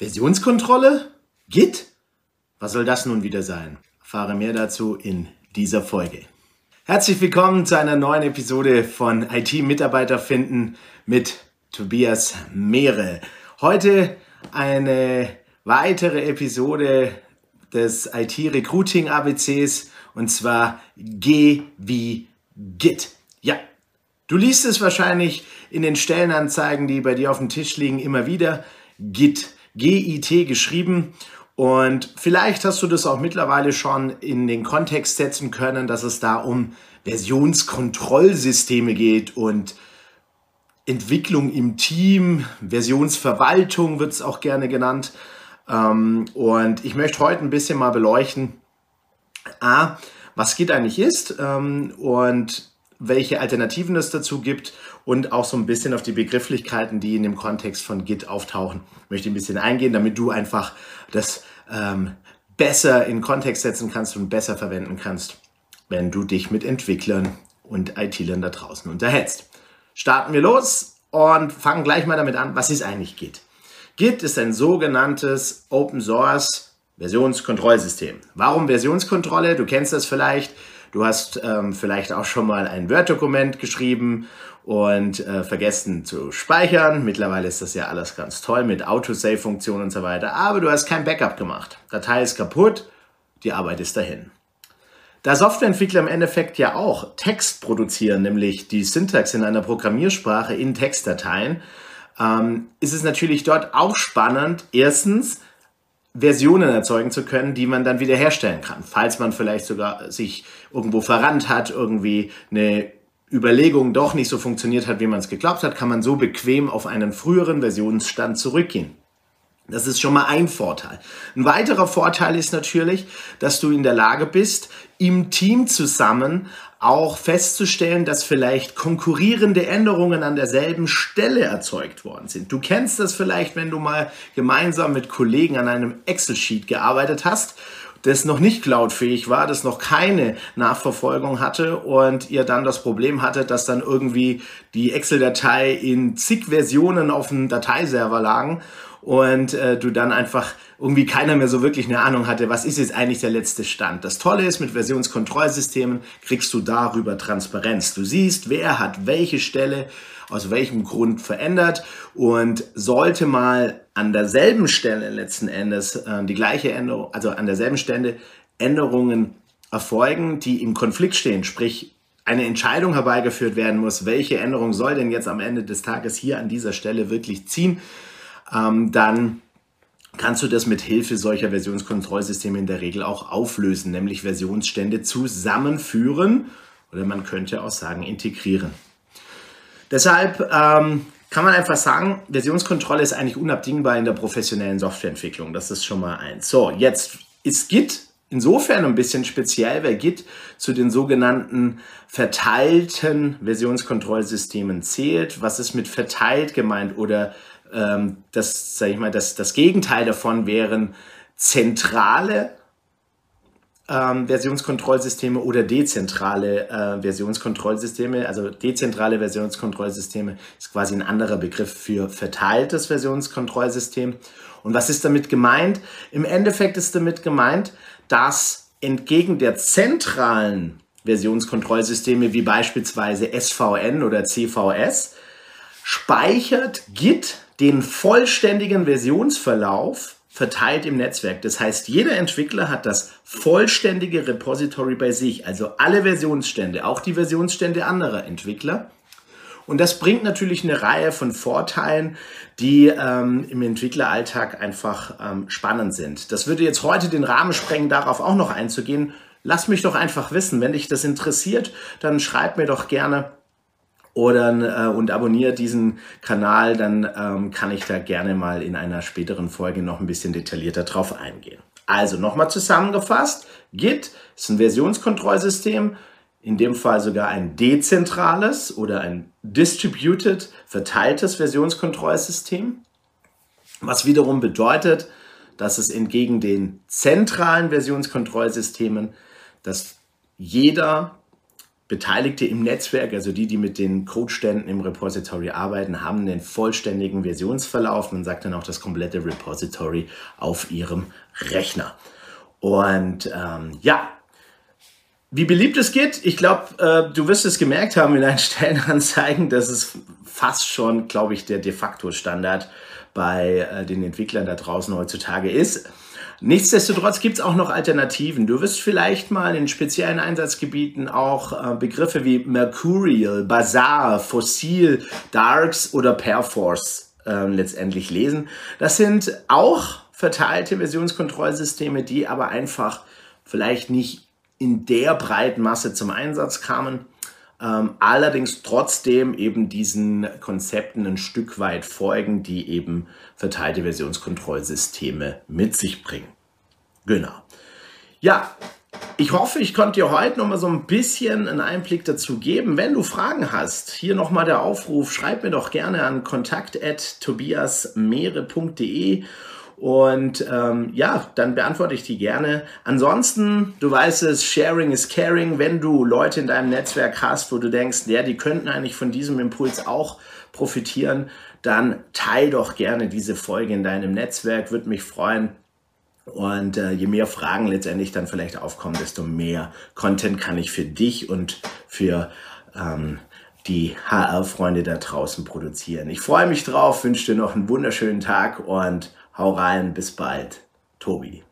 Versionskontrolle? Git? Was soll das nun wieder sein? Erfahre mehr dazu in dieser Folge. Herzlich willkommen zu einer neuen Episode von IT-Mitarbeiter finden mit Tobias Meere. Heute eine weitere Episode des IT-Recruiting ABCs und zwar G wie Git. Ja, du liest es wahrscheinlich in den Stellenanzeigen, die bei dir auf dem Tisch liegen, immer wieder. Git. GIT geschrieben. Und vielleicht hast du das auch mittlerweile schon in den Kontext setzen können, dass es da um Versionskontrollsysteme geht und Entwicklung im Team, Versionsverwaltung wird es auch gerne genannt. Ähm, und ich möchte heute ein bisschen mal beleuchten, A, was Git eigentlich ist ähm, und welche Alternativen es dazu gibt und auch so ein bisschen auf die Begrifflichkeiten, die in dem Kontext von Git auftauchen, möchte ich ein bisschen eingehen, damit du einfach das ähm, besser in Kontext setzen kannst und besser verwenden kannst, wenn du dich mit Entwicklern und IT-Lern da draußen unterhältst. Starten wir los und fangen gleich mal damit an, was ist eigentlich Git? Git ist ein sogenanntes Open Source Versionskontrollsystem. Warum Versionskontrolle? Du kennst das vielleicht. Du hast ähm, vielleicht auch schon mal ein Word-Dokument geschrieben und äh, vergessen zu speichern. Mittlerweile ist das ja alles ganz toll mit Autosave-Funktion und so weiter. Aber du hast kein Backup gemacht. Datei ist kaputt, die Arbeit ist dahin. Da Softwareentwickler im Endeffekt ja auch Text produzieren, nämlich die Syntax in einer Programmiersprache in Textdateien, ähm, ist es natürlich dort auch spannend, erstens Versionen erzeugen zu können, die man dann wiederherstellen kann. Falls man vielleicht sogar sich irgendwo verrannt hat, irgendwie eine Überlegung doch nicht so funktioniert hat, wie man es geglaubt hat, kann man so bequem auf einen früheren Versionsstand zurückgehen. Das ist schon mal ein Vorteil. Ein weiterer Vorteil ist natürlich, dass du in der Lage bist, im Team zusammen auch festzustellen, dass vielleicht konkurrierende Änderungen an derselben Stelle erzeugt worden sind. Du kennst das vielleicht, wenn du mal gemeinsam mit Kollegen an einem Excel-Sheet gearbeitet hast das noch nicht cloudfähig war, das noch keine Nachverfolgung hatte und ihr dann das Problem hattet, dass dann irgendwie die Excel-Datei in zig Versionen auf dem Dateiserver lagen und äh, du dann einfach irgendwie keiner mehr so wirklich eine Ahnung hatte, was ist jetzt eigentlich der letzte Stand. Das Tolle ist, mit Versionskontrollsystemen kriegst du darüber Transparenz. Du siehst, wer hat welche Stelle aus welchem Grund verändert und sollte mal an derselben Stelle letzten Endes äh, die gleiche Änderung, also an derselben Stelle Änderungen erfolgen, die im Konflikt stehen, sprich eine Entscheidung herbeigeführt werden muss, welche Änderung soll denn jetzt am Ende des Tages hier an dieser Stelle wirklich ziehen, ähm, dann kannst du das mit Hilfe solcher Versionskontrollsysteme in der Regel auch auflösen, nämlich Versionsstände zusammenführen oder man könnte auch sagen integrieren. Deshalb ähm, kann man einfach sagen, Versionskontrolle ist eigentlich unabdingbar in der professionellen Softwareentwicklung. Das ist schon mal eins. So, jetzt ist Git insofern ein bisschen speziell, weil Git zu den sogenannten verteilten Versionskontrollsystemen zählt. Was ist mit verteilt gemeint oder ähm, das, sage ich mal, das, das Gegenteil davon wären zentrale ähm, Versionskontrollsysteme oder dezentrale äh, Versionskontrollsysteme. Also dezentrale Versionskontrollsysteme ist quasi ein anderer Begriff für verteiltes Versionskontrollsystem. Und was ist damit gemeint? Im Endeffekt ist damit gemeint, dass entgegen der zentralen Versionskontrollsysteme wie beispielsweise SVN oder CVS speichert Git den vollständigen Versionsverlauf verteilt im Netzwerk. Das heißt, jeder Entwickler hat das vollständige Repository bei sich, also alle Versionsstände, auch die Versionsstände anderer Entwickler. Und das bringt natürlich eine Reihe von Vorteilen, die ähm, im Entwickleralltag einfach ähm, spannend sind. Das würde jetzt heute den Rahmen sprengen, darauf auch noch einzugehen. Lass mich doch einfach wissen, wenn dich das interessiert, dann schreib mir doch gerne oder äh, und abonniert diesen Kanal, dann ähm, kann ich da gerne mal in einer späteren Folge noch ein bisschen detaillierter drauf eingehen. Also nochmal zusammengefasst, Git ist ein Versionskontrollsystem, in dem Fall sogar ein dezentrales oder ein distributed, verteiltes Versionskontrollsystem, was wiederum bedeutet, dass es entgegen den zentralen Versionskontrollsystemen, dass jeder Beteiligte im Netzwerk, also die, die mit den Codeständen im Repository arbeiten, haben den vollständigen Versionsverlauf. Man sagt dann auch das komplette Repository auf ihrem Rechner. Und ähm, ja, wie beliebt es geht, ich glaube, äh, du wirst es gemerkt haben in deinen Stellenanzeigen, dass es fast schon, glaube ich, der de facto Standard bei äh, den Entwicklern da draußen heutzutage ist. Nichtsdestotrotz gibt es auch noch Alternativen. Du wirst vielleicht mal in speziellen Einsatzgebieten auch äh, Begriffe wie Mercurial, Bazaar, Fossil, Darks oder Perforce äh, letztendlich lesen. Das sind auch verteilte Versionskontrollsysteme, die aber einfach vielleicht nicht in der breiten Masse zum Einsatz kamen ähm, allerdings trotzdem eben diesen Konzepten ein Stück weit folgen, die eben verteilte Versionskontrollsysteme mit sich bringen. Genau. Ja, ich hoffe, ich konnte dir heute noch mal so ein bisschen einen Einblick dazu geben. Wenn du Fragen hast, hier noch mal der Aufruf, schreib mir doch gerne an kontakt@tobiasmeere.de und ähm, ja, dann beantworte ich die gerne. Ansonsten, du weißt es, Sharing is Caring. Wenn du Leute in deinem Netzwerk hast, wo du denkst, ja, die könnten eigentlich von diesem Impuls auch profitieren, dann teil doch gerne diese Folge in deinem Netzwerk. Würde mich freuen. Und äh, je mehr Fragen letztendlich dann vielleicht aufkommen, desto mehr Content kann ich für dich und für ähm, die HR-Freunde da draußen produzieren. Ich freue mich drauf, wünsche dir noch einen wunderschönen Tag und Hau rein, bis bald. Tobi.